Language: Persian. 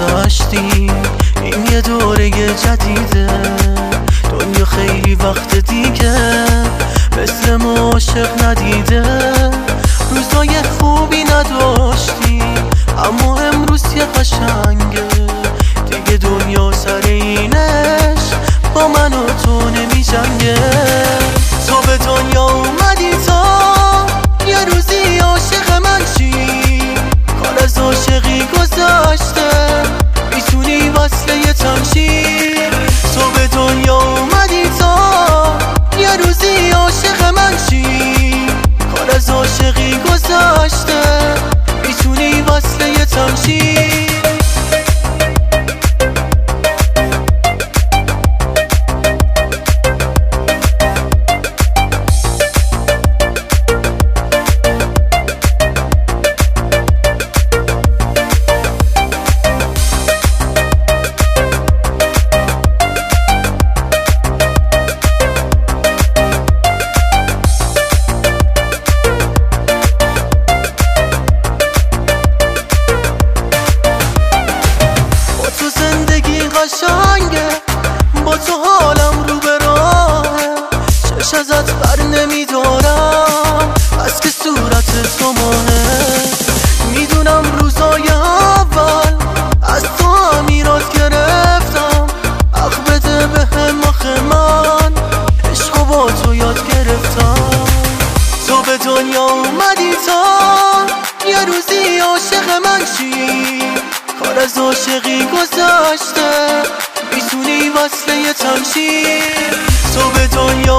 گذاشتیم این یه دوره جدیده. دنیا خیلی وقت دیگه. بسته می‌تونی وصله یه تمشیر تو به دنیا